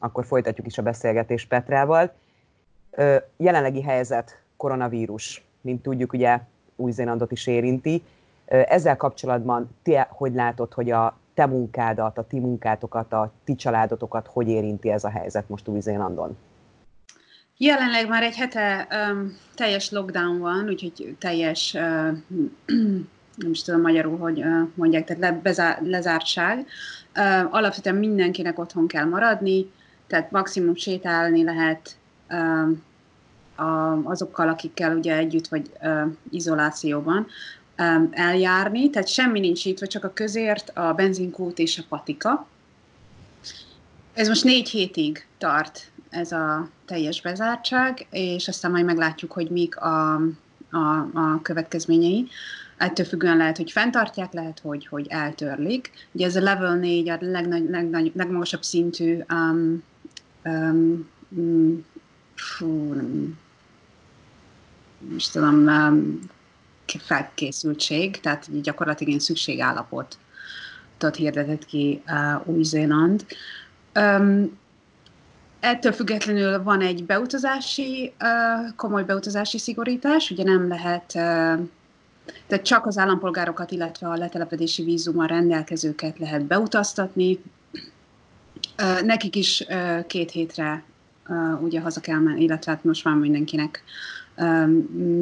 akkor folytatjuk is a beszélgetést Petrával. Jelenlegi helyzet, koronavírus, mint tudjuk, ugye Új-Zélandot is érinti. Ezzel kapcsolatban te hogy látod, hogy a te munkádat, a ti munkátokat, a ti családotokat hogy érinti ez a helyzet most Új-Zélandon? Jelenleg már egy hete um, teljes lockdown van, úgyhogy teljes, uh, nem is tudom magyarul, hogy uh, mondják, tehát le, bezár, lezártság. Uh, alapvetően mindenkinek otthon kell maradni, tehát maximum sétálni lehet a, azokkal, akikkel ugye együtt vagy uh, izolációban um, eljárni, tehát semmi nincs itt, vagy csak a közért, a benzinkút és a patika. Ez most négy hétig tart ez a teljes bezártság, és aztán majd meglátjuk, hogy mik a, a, a következményei. Ettől függően lehet, hogy fenntartják, lehet, hogy, hogy eltörlik. Ugye ez a level 4, a legnagy, legnagy, legmagasabb szintű um, um, fú, nem, most tudom, um, felkészültség, tehát gyakorlatilag ilyen szükségállapot hirdetett ki uh, Új-Zéland. Um, ettől függetlenül van egy beutazási, uh, komoly beutazási szigorítás, ugye nem lehet, uh, tehát csak az állampolgárokat, illetve a letelepedési vízummal rendelkezőket lehet beutaztatni. Nekik is két hétre ugye haza kell menni, illetve hát most már mindenkinek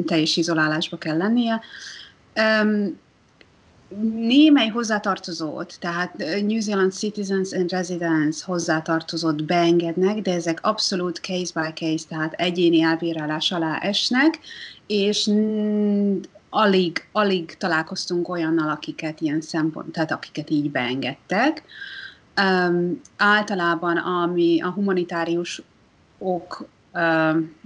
teljes izolálásba kell lennie. Um, némely hozzátartozót, tehát New Zealand Citizens and Residents hozzátartozót beengednek, de ezek abszolút case by case, tehát egyéni elbírálás alá esnek, és alig, alig találkoztunk olyannal, akiket ilyen szempont, tehát akiket így beengedtek. Um, általában ami a humanitárius ok um,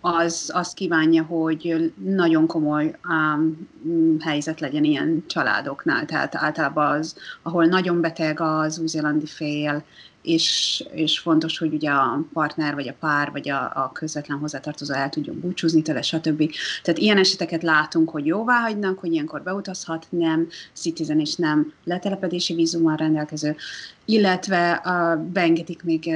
az azt kívánja, hogy nagyon komoly um, helyzet legyen ilyen családoknál. Tehát általában az, ahol nagyon beteg az új-zélandi fél, és, és fontos, hogy ugye a partner, vagy a pár, vagy a, a közvetlen hozzátartozó el tudjon búcsúzni tőle, stb. Tehát ilyen eseteket látunk, hogy jóvá hagynak, hogy ilyenkor beutazhat, nem citizen és nem letelepedési vízummal rendelkező, illetve uh, beengedik még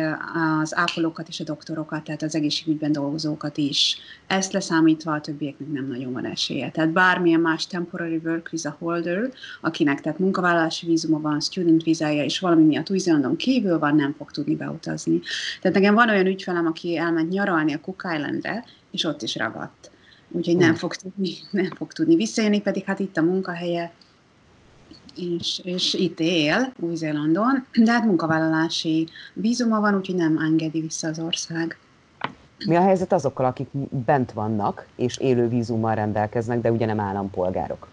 az ápolókat és a doktorokat, tehát az egészségügyben dolgozókat is. Ezt leszámítva a többieknek nem nagyon van esélye. Tehát bármilyen más temporary work visa holder, akinek tehát munkavállalási vízuma van, student vízája, és valami miatt új kívül van, nem fog tudni beutazni. Tehát nekem van olyan ügyfelem, aki elment nyaralni a Cook Islandre, és ott is ragadt. Úgyhogy nem fog tudni, nem fog tudni visszajönni, pedig hát itt a munkahelye, és, és itt él Új-Zélandon, de hát munkavállalási vízuma van, úgyhogy nem engedi vissza az ország. Mi a helyzet azokkal, akik bent vannak, és élő vízummal rendelkeznek, de ugye nem állampolgárok?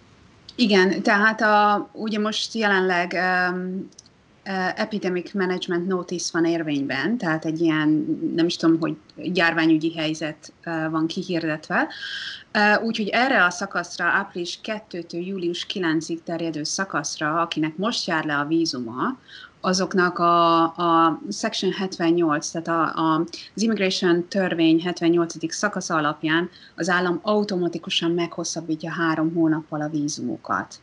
Igen, tehát a, ugye most jelenleg um, epidemic management notice van érvényben, tehát egy ilyen, nem is tudom, hogy járványügyi helyzet van kihirdetve. Úgyhogy erre a szakaszra, április 2-től július 9-ig terjedő szakaszra, akinek most jár le a vízuma, azoknak a, a Section 78, tehát a, a, az Immigration törvény 78. szakasza alapján az állam automatikusan meghosszabbítja három hónappal a vízumukat.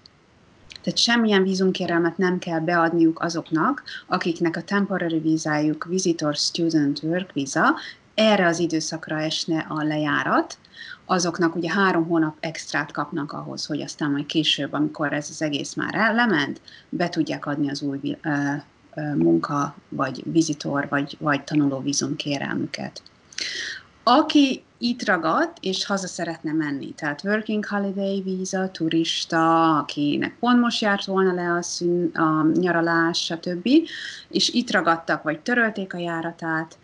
Tehát semmilyen vízumkérelmet nem kell beadniuk azoknak, akiknek a temporary vízájuk Visitor Student Work Visa, erre az időszakra esne a lejárat, azoknak ugye három hónap extrát kapnak ahhoz, hogy aztán majd később, amikor ez az egész már lement, be tudják adni az új munka, vagy vizitor, vagy, vagy tanuló vízumkérelmüket. Aki itt ragadt, és haza szeretne menni. Tehát working holiday víza, turista, akinek pont most járt volna le a, szün, a nyaralás, stb. És itt ragadtak, vagy törölték a járatát,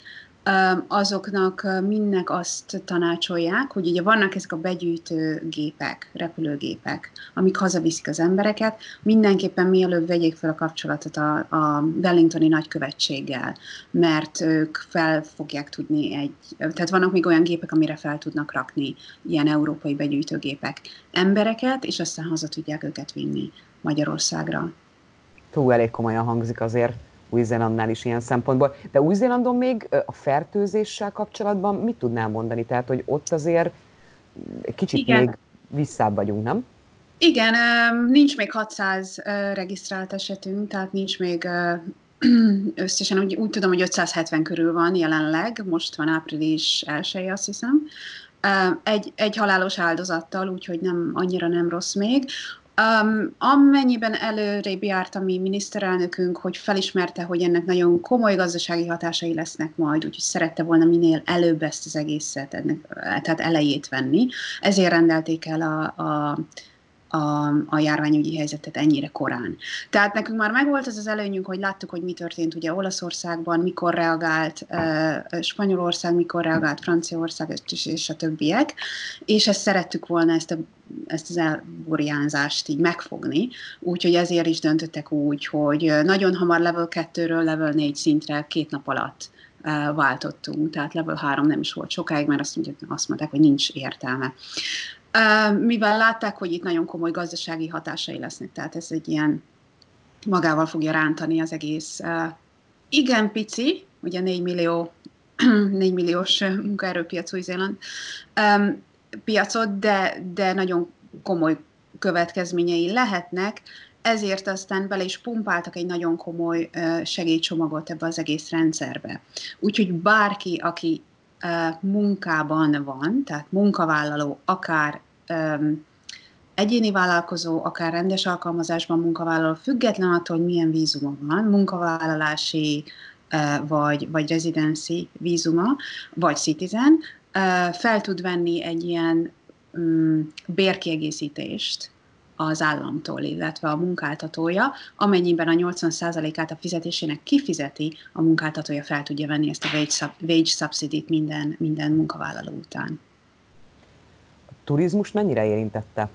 azoknak mindnek azt tanácsolják, hogy ugye vannak ezek a begyűjtő gépek, repülőgépek, amik hazaviszik az embereket, mindenképpen mielőbb vegyék fel a kapcsolatot a, a Wellingtoni nagykövetséggel, mert ők fel fogják tudni egy, tehát vannak még olyan gépek, amire fel tudnak rakni ilyen európai begyűjtőgépek embereket, és aztán haza tudják őket vinni Magyarországra. Túl elég komolyan hangzik azért. Új-Zélandnál is ilyen szempontból. De Új-Zélandon még a fertőzéssel kapcsolatban mit tudnál mondani? Tehát, hogy ott azért kicsit Igen. még visszább vagyunk, nem? Igen, nincs még 600 regisztrált esetünk, tehát nincs még összesen úgy, úgy tudom, hogy 570 körül van jelenleg, most van április 1 azt hiszem, egy, egy halálos áldozattal, úgyhogy nem, annyira nem rossz még. Um, amennyiben előrébb járt a mi miniszterelnökünk, hogy felismerte, hogy ennek nagyon komoly gazdasági hatásai lesznek majd, úgyhogy szerette volna minél előbb ezt az egészet, ennek, tehát elejét venni. Ezért rendelték el a, a a, a járványügyi helyzetet ennyire korán. Tehát nekünk már megvolt ez az előnyünk, hogy láttuk, hogy mi történt ugye Olaszországban, mikor reagált uh, Spanyolország, mikor reagált Franciaország és, és a többiek, és ezt szerettük volna, ezt, a, ezt az elburjánzást így megfogni, úgyhogy ezért is döntöttek úgy, hogy nagyon hamar level 2-ről level 4 szintre két nap alatt váltottunk, tehát level 3 nem is volt sokáig, mert azt, mondják, azt mondták, hogy nincs értelme mivel látták, hogy itt nagyon komoly gazdasági hatásai lesznek, tehát ez egy ilyen magával fogja rántani az egész igen pici, ugye 4 millió 4 milliós munkaerőpiac Új-Zéland piacot, de, de nagyon komoly következményei lehetnek, ezért aztán bele is pumpáltak egy nagyon komoly segélycsomagot ebbe az egész rendszerbe. Úgyhogy bárki, aki munkában van, tehát munkavállaló, akár egyéni vállalkozó, akár rendes alkalmazásban munkavállaló, független attól, hogy milyen vízuma van, munkavállalási vagy, vagy residency vízuma, vagy citizen, fel tud venni egy ilyen um, bérkiegészítést az államtól, illetve a munkáltatója, amennyiben a 80%-át a fizetésének kifizeti, a munkáltatója fel tudja venni ezt a wage, sub, wage subsidy minden, minden munkavállaló után. A turizmus mennyire érintette?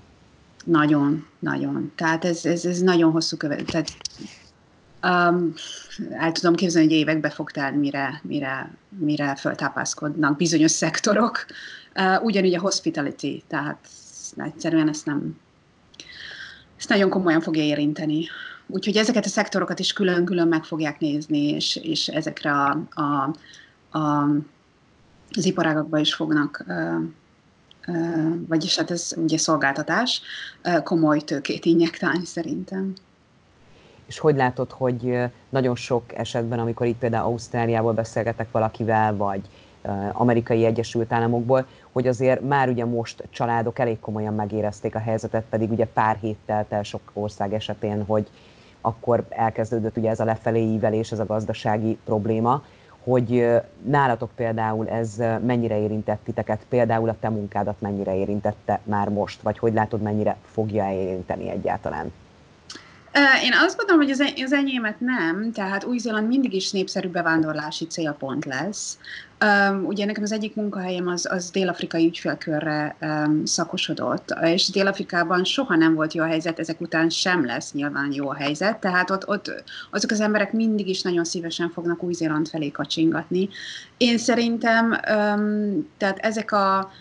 Nagyon, nagyon. Tehát ez, ez, ez nagyon hosszú követ. Tehát, um, el tudom képzelni, hogy évekbe fog telni, mire, mire, mire föltápászkodnak bizonyos szektorok. Uh, ugyanígy a hospitality, tehát egyszerűen ezt nem, ezt nagyon komolyan fogja érinteni. Úgyhogy ezeket a szektorokat is külön-külön meg fogják nézni, és, és ezekre a, a, a, az iparágakba is fognak, vagyis hát ez ugye szolgáltatás, komoly tőkét injektálni szerintem. És hogy látod, hogy nagyon sok esetben, amikor itt például Ausztráliából beszélgetek valakivel, vagy amerikai Egyesült Államokból, hogy azért már ugye most családok elég komolyan megérezték a helyzetet, pedig ugye pár héttel el sok ország esetén, hogy akkor elkezdődött ugye ez a lefelé ívelés, ez a gazdasági probléma, hogy nálatok például ez mennyire érintett titeket, például a te munkádat mennyire érintette már most, vagy hogy látod, mennyire fogja érinteni egyáltalán? Én azt gondolom, hogy az, az enyémet nem, tehát Új-Zéland mindig is népszerű bevándorlási célpont lesz. Ugye nekem az egyik munkahelyem az, az dél-afrikai ügyfélkörre szakosodott, és Dél-Afrikában soha nem volt jó a helyzet, ezek után sem lesz nyilván jó a helyzet, tehát ott, ott azok az emberek mindig is nagyon szívesen fognak Új-Zéland felé kacsingatni. Én szerintem, tehát ezek a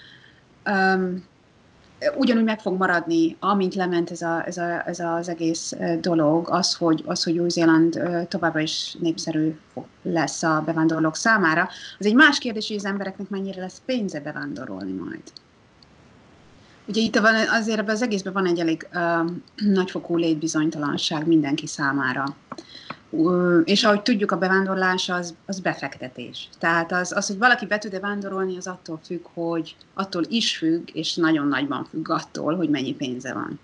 ugyanúgy meg fog maradni, amint lement ez, a, ez, a, ez az egész dolog, az, hogy, az, hogy Új-Zéland továbbra is népszerű lesz a bevándorlók számára. Az egy más kérdés, hogy az embereknek mennyire lesz pénze bevándorolni majd. Ugye itt van, azért ebben az egészben van egy elég uh, nagyfokú létbizonytalanság mindenki számára és ahogy tudjuk, a bevándorlás az, az befektetés. Tehát az, az, hogy valaki be tud-e vándorolni, az attól függ, hogy attól is függ, és nagyon nagyban függ attól, hogy mennyi pénze van.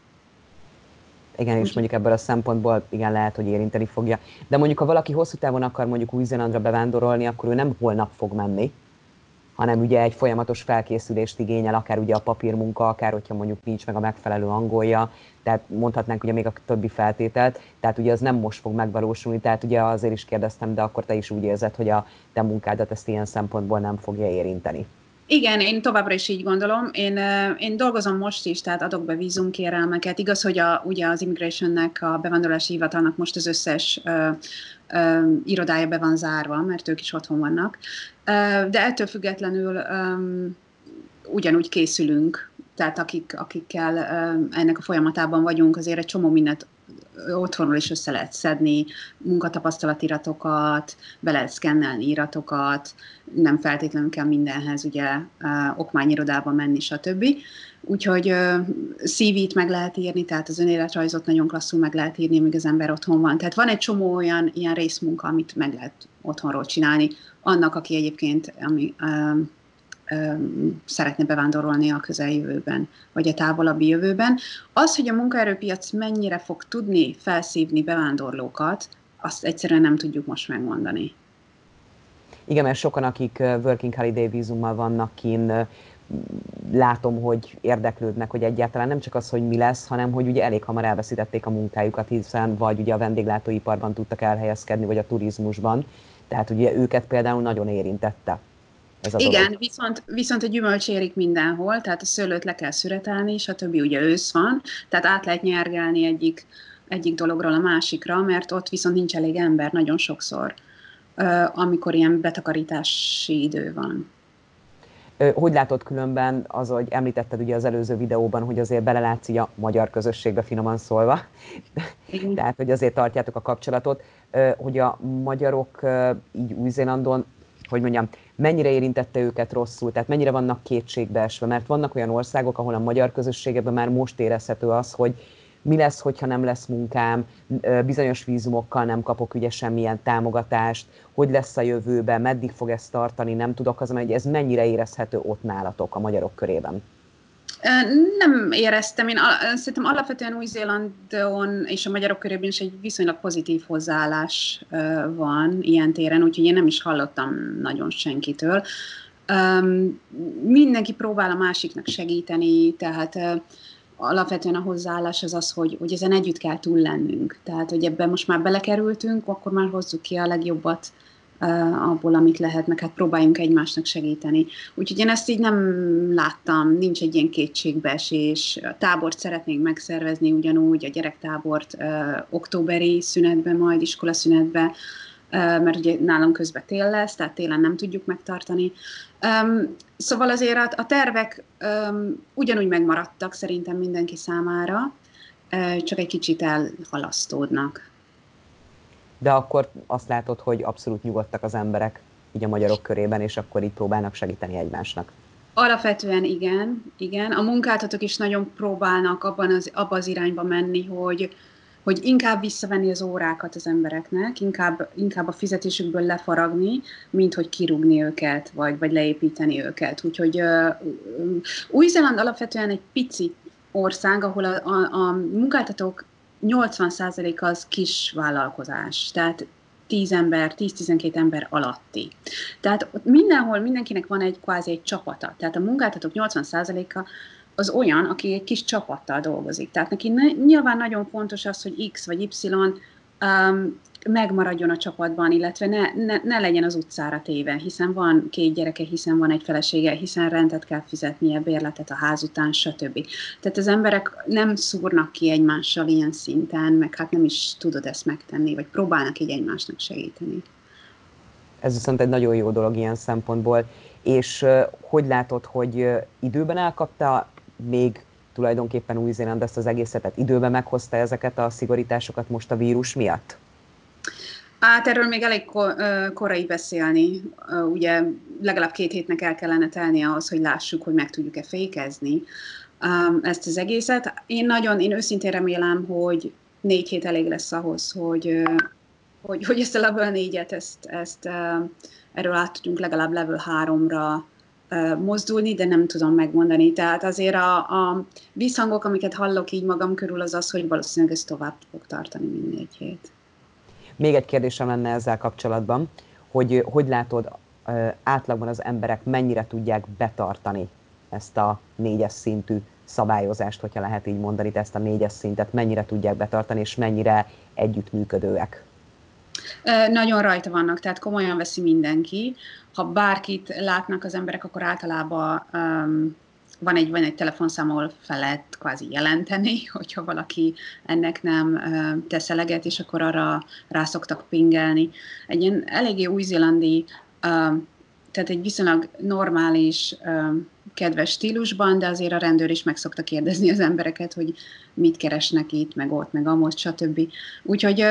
Igen, és mondjuk ebből a szempontból igen lehet, hogy érinteni fogja. De mondjuk, ha valaki hosszú távon akar mondjuk Új-Zélandra bevándorolni, akkor ő nem holnap fog menni, hanem ugye egy folyamatos felkészülést igényel, akár ugye a papírmunka, akár hogyha mondjuk nincs meg a megfelelő angolja, tehát mondhatnánk ugye még a többi feltételt, tehát ugye az nem most fog megvalósulni, tehát ugye azért is kérdeztem, de akkor te is úgy érzed, hogy a te munkádat ezt ilyen szempontból nem fogja érinteni. Igen, én továbbra is így gondolom. Én, én dolgozom most is, tehát adok be vízumkérelmeket. Igaz, hogy a, ugye az Immigrationnek, a bevándorlási hivatalnak most az összes uh, uh, irodája be van zárva, mert ők is otthon vannak. De ettől függetlenül um, ugyanúgy készülünk, tehát akik, akikkel ennek a folyamatában vagyunk, azért egy csomó mindent otthonról is össze lehet szedni munkatapasztalatiratokat, be lehet szkennelni iratokat, nem feltétlenül kell mindenhez ugye okmányirodába menni, stb. Úgyhogy CV-t meg lehet írni, tehát az önéletrajzot nagyon klasszul meg lehet írni, míg az ember otthon van. Tehát van egy csomó olyan ilyen részmunka, amit meg lehet otthonról csinálni, annak, aki egyébként ami, szeretne bevándorolni a közeljövőben, vagy a távolabbi jövőben. Az, hogy a munkaerőpiac mennyire fog tudni felszívni bevándorlókat, azt egyszerűen nem tudjuk most megmondani. Igen, mert sokan, akik Working Holiday vízummal vannak kin, látom, hogy érdeklődnek, hogy egyáltalán nem csak az, hogy mi lesz, hanem hogy ugye elég hamar elveszítették a munkájukat, hiszen vagy ugye a vendéglátóiparban tudtak elhelyezkedni, vagy a turizmusban. Tehát ugye őket például nagyon érintette. Ez az Igen, viszont, viszont a gyümölcs érik mindenhol, tehát a szőlőt le kell szüretelni, többi ugye ősz van, tehát át lehet nyergelni egyik, egyik dologról a másikra, mert ott viszont nincs elég ember nagyon sokszor, amikor ilyen betakarítási idő van. Hogy látod különben az, hogy említetted ugye az előző videóban, hogy azért belelátsz a magyar közösségbe finoman szólva, tehát hogy azért tartjátok a kapcsolatot, hogy a magyarok így Új-Zélandon hogy mondjam, mennyire érintette őket rosszul, tehát mennyire vannak kétségbeesve, mert vannak olyan országok, ahol a magyar közösségeben már most érezhető az, hogy mi lesz, hogyha nem lesz munkám, bizonyos vízumokkal nem kapok ugye semmilyen támogatást, hogy lesz a jövőben, meddig fog ez tartani, nem tudok az, hogy ez mennyire érezhető ott nálatok a magyarok körében. Nem éreztem, én szerintem alapvetően Új-Zélandon és a magyarok körében is egy viszonylag pozitív hozzáállás van ilyen téren, úgyhogy én nem is hallottam nagyon senkitől. Mindenki próbál a másiknak segíteni, tehát alapvetően a hozzáállás az az, hogy, hogy ezen együtt kell túl lennünk. Tehát, hogy ebben most már belekerültünk, akkor már hozzuk ki a legjobbat abból, amit lehet, meg hát próbáljunk egymásnak segíteni. Úgyhogy én ezt így nem láttam, nincs egy ilyen kétségbeesés. A tábort szeretnénk megszervezni ugyanúgy, a gyerektábort októberi szünetben, majd iskolaszünetben, uh, mert ugye nálam közben tél lesz, tehát télen nem tudjuk megtartani. Um, szóval azért a, a tervek um, ugyanúgy megmaradtak szerintem mindenki számára, uh, csak egy kicsit elhalasztódnak de akkor azt látod, hogy abszolút nyugodtak az emberek így a magyarok körében, és akkor így próbálnak segíteni egymásnak. Alapvetően igen, igen. A munkáltatók is nagyon próbálnak abban az, abban az irányba menni, hogy, hogy inkább visszavenni az órákat az embereknek, inkább, inkább a fizetésükből lefaragni, mint hogy kirúgni őket, vagy, vagy leépíteni őket. Úgyhogy uh, Új-Zéland alapvetően egy pici ország, ahol a, a, a munkáltatók 80% az kis vállalkozás, tehát 10 ember, 10-12 ember alatti. Tehát ott mindenhol mindenkinek van egy kvázi egy csapata. Tehát a munkáltatók 80%-a az olyan, aki egy kis csapattal dolgozik. Tehát neki ne, nyilván nagyon fontos az, hogy X vagy Y um, megmaradjon a csapatban, illetve ne, ne, ne legyen az utcára téve, hiszen van két gyereke, hiszen van egy felesége, hiszen rendet kell fizetnie, bérletet a ház után, stb. Tehát az emberek nem szúrnak ki egymással ilyen szinten, meg hát nem is tudod ezt megtenni, vagy próbálnak így egymásnak segíteni. Ez viszont egy nagyon jó dolog ilyen szempontból. És hogy látod, hogy időben elkapta még tulajdonképpen Új-Zéland ezt az egészet, tehát időben meghozta ezeket a szigorításokat most a vírus miatt? Hát erről még elég korai beszélni. Ugye legalább két hétnek el kellene telni ahhoz, hogy lássuk, hogy meg tudjuk-e fékezni ezt az egészet. Én nagyon, én őszintén remélem, hogy négy hét elég lesz ahhoz, hogy, hogy, hogy ezt a level négyet, ezt, ezt erről át tudjunk legalább level háromra mozdulni, de nem tudom megmondani. Tehát azért a, a visszhangok, amiket hallok így magam körül, az az, hogy valószínűleg ez tovább fog tartani, négy hét. Még egy kérdésem lenne ezzel kapcsolatban, hogy hogy látod átlagban az emberek mennyire tudják betartani ezt a négyes szintű szabályozást, hogyha lehet így mondani, ezt a négyes szintet mennyire tudják betartani, és mennyire együttműködőek? Nagyon rajta vannak, tehát komolyan veszi mindenki. Ha bárkit látnak az emberek, akkor általában um, van egy, van egy telefonszám, ahol fel lehet kvázi jelenteni, hogyha valaki ennek nem tesz eleget, és akkor arra rá szoktak pingelni. Egy ilyen eléggé új-zélandi tehát egy viszonylag normális, kedves stílusban, de azért a rendőr is meg szokta kérdezni az embereket, hogy mit keresnek itt, meg ott, meg amott, stb. Úgyhogy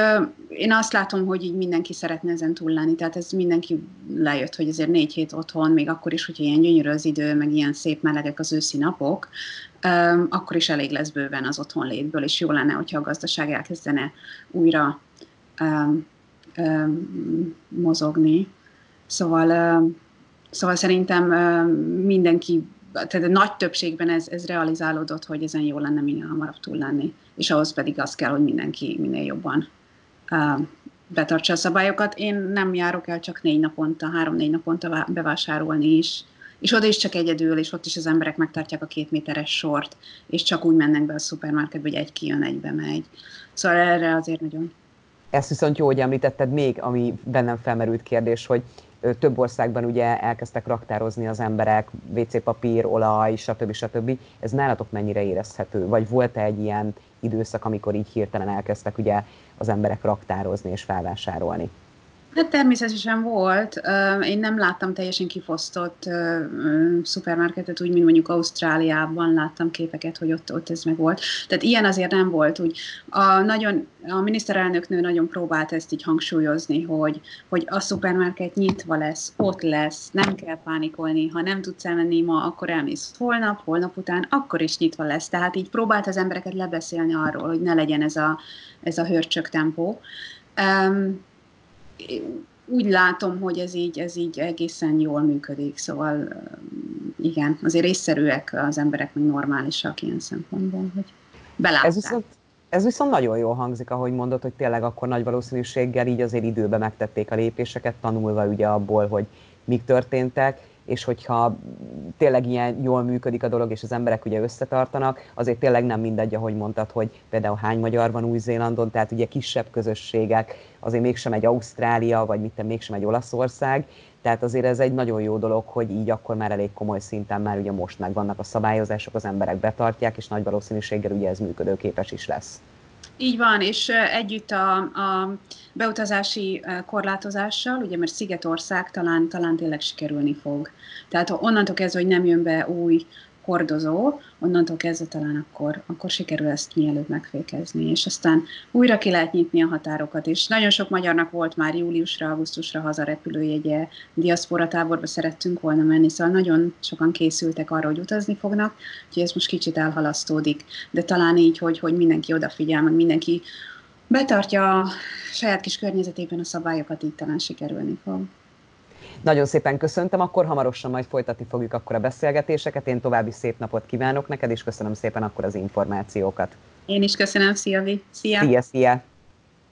én azt látom, hogy így mindenki szeretne ezen túl lenni, tehát ez mindenki lejött, hogy azért négy hét otthon, még akkor is, hogyha ilyen gyönyörű az idő, meg ilyen szép melegek az őszi napok, akkor is elég lesz bőven az otthon létből, és jó lenne, hogyha a gazdaság elkezdene újra mozogni. Szóval, szóval szerintem mindenki, tehát a nagy többségben ez, ez realizálódott, hogy ezen jó lenne minél hamarabb túl lenni, és ahhoz pedig az kell, hogy mindenki minél jobban betartsa a szabályokat. Én nem járok el csak négy naponta, három-négy naponta bevásárolni is, és oda is csak egyedül, és ott is az emberek megtartják a két méteres sort, és csak úgy mennek be a szupermarketbe, hogy egy kijön, egybe megy. Szóval erre azért nagyon. Ezt viszont jó, hogy említetted még, ami bennem felmerült kérdés, hogy több országban ugye elkezdtek raktározni az emberek, WC papír, olaj, stb. stb. Ez nálatok mennyire érezhető? Vagy volt-e egy ilyen időszak, amikor így hirtelen elkezdtek ugye az emberek raktározni és felvásárolni? Hát természetesen volt. Én nem láttam teljesen kifosztott szupermarketet, úgy, mint mondjuk Ausztráliában láttam képeket, hogy ott, ott ez meg volt. Tehát ilyen azért nem volt. Úgy a, nagyon, a miniszterelnöknő nagyon próbált ezt így hangsúlyozni, hogy, hogy a szupermarket nyitva lesz, ott lesz, nem kell pánikolni, ha nem tudsz elmenni ma, akkor elmész holnap, holnap után, akkor is nyitva lesz. Tehát így próbált az embereket lebeszélni arról, hogy ne legyen ez a, ez a hörcsök tempó. Um, úgy látom, hogy ez így, ez így egészen jól működik, szóval igen, azért észszerűek az emberek, meg normálisak ilyen szempontból, hogy belátták. Ez viszont, ez viszont nagyon jól hangzik, ahogy mondod, hogy tényleg akkor nagy valószínűséggel így azért időben megtették a lépéseket, tanulva ugye abból, hogy mik történtek, és hogyha tényleg ilyen jól működik a dolog, és az emberek ugye összetartanak, azért tényleg nem mindegy, ahogy mondtad, hogy például hány magyar van Új-Zélandon, tehát ugye kisebb közösségek, azért mégsem egy Ausztrália, vagy mit mégsem egy Olaszország, tehát azért ez egy nagyon jó dolog, hogy így akkor már elég komoly szinten már ugye most megvannak a szabályozások, az emberek betartják, és nagy valószínűséggel ugye ez működőképes is lesz. Így van, és együtt a, a beutazási korlátozással, ugye mert Szigetország talán, talán tényleg sikerülni fog. Tehát onnantól kezdve, hogy nem jön be új hordozó, onnantól kezdve talán akkor, akkor sikerül ezt mielőbb megfékezni, és aztán újra ki lehet nyitni a határokat, és nagyon sok magyarnak volt már júliusra, augusztusra hazarepülőjegye, diaszpora táborba szerettünk volna menni, szóval nagyon sokan készültek arra, hogy utazni fognak, úgyhogy ez most kicsit elhalasztódik, de talán így, hogy, hogy mindenki odafigyel, meg mindenki betartja a saját kis környezetében a szabályokat, így talán sikerülni fog. Nagyon szépen köszöntöm, akkor hamarosan majd folytatni fogjuk akkor a beszélgetéseket. Én további szép napot kívánok neked, és köszönöm szépen akkor az információkat. Én is köszönöm, szia! Szia! Szia, szia!